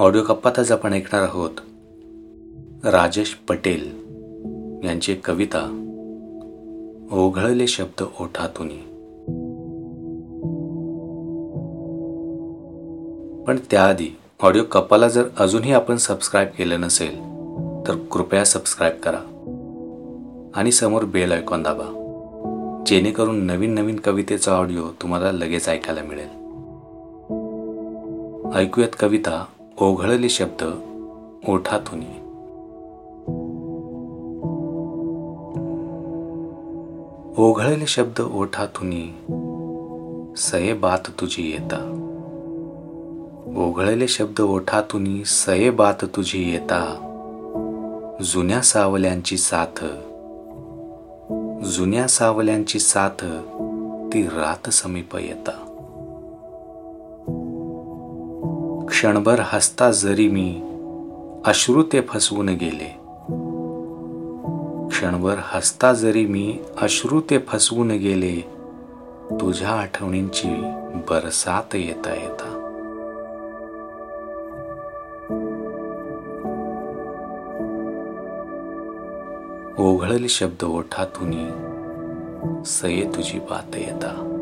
Audio कप्पातच आपण ऐकणार आहोत. राजेश पटेल यांची कविता ओघळले शब्द ओठातून. पण त्याआधी ऑडिओ कप्पाला जर अजूनही आपण सबस्क्राईब केलं नसेल तर कृपया सबस्क्राईब करा. आणि समोर बेल ऐकून दाबा जेणेकरून नवीन नवीन कवितेचा ऑडिओ तुम्हाला लगेच ऐकायला मिळेल. ऐकूयात कविता ओघळले शब्द ओठातून ओघळले शब्द ओठातून सये बात तुझी येता. ओघळले शब्द ओठातून सये बात तुझी येता. जुन्या सावल्यांची साथ. जुन्या सावल्यांची साथ ती रात समीप येता. क्षणभर हसता जरी मी अश्रू ते फसवून गेले. क्षणभर हसता जरी मी अश्रू ते फसवून गेले तुझ्या आठवणींची बरसात येता येता. ओघळले शब्द ओठातून सये तुझी बात येता.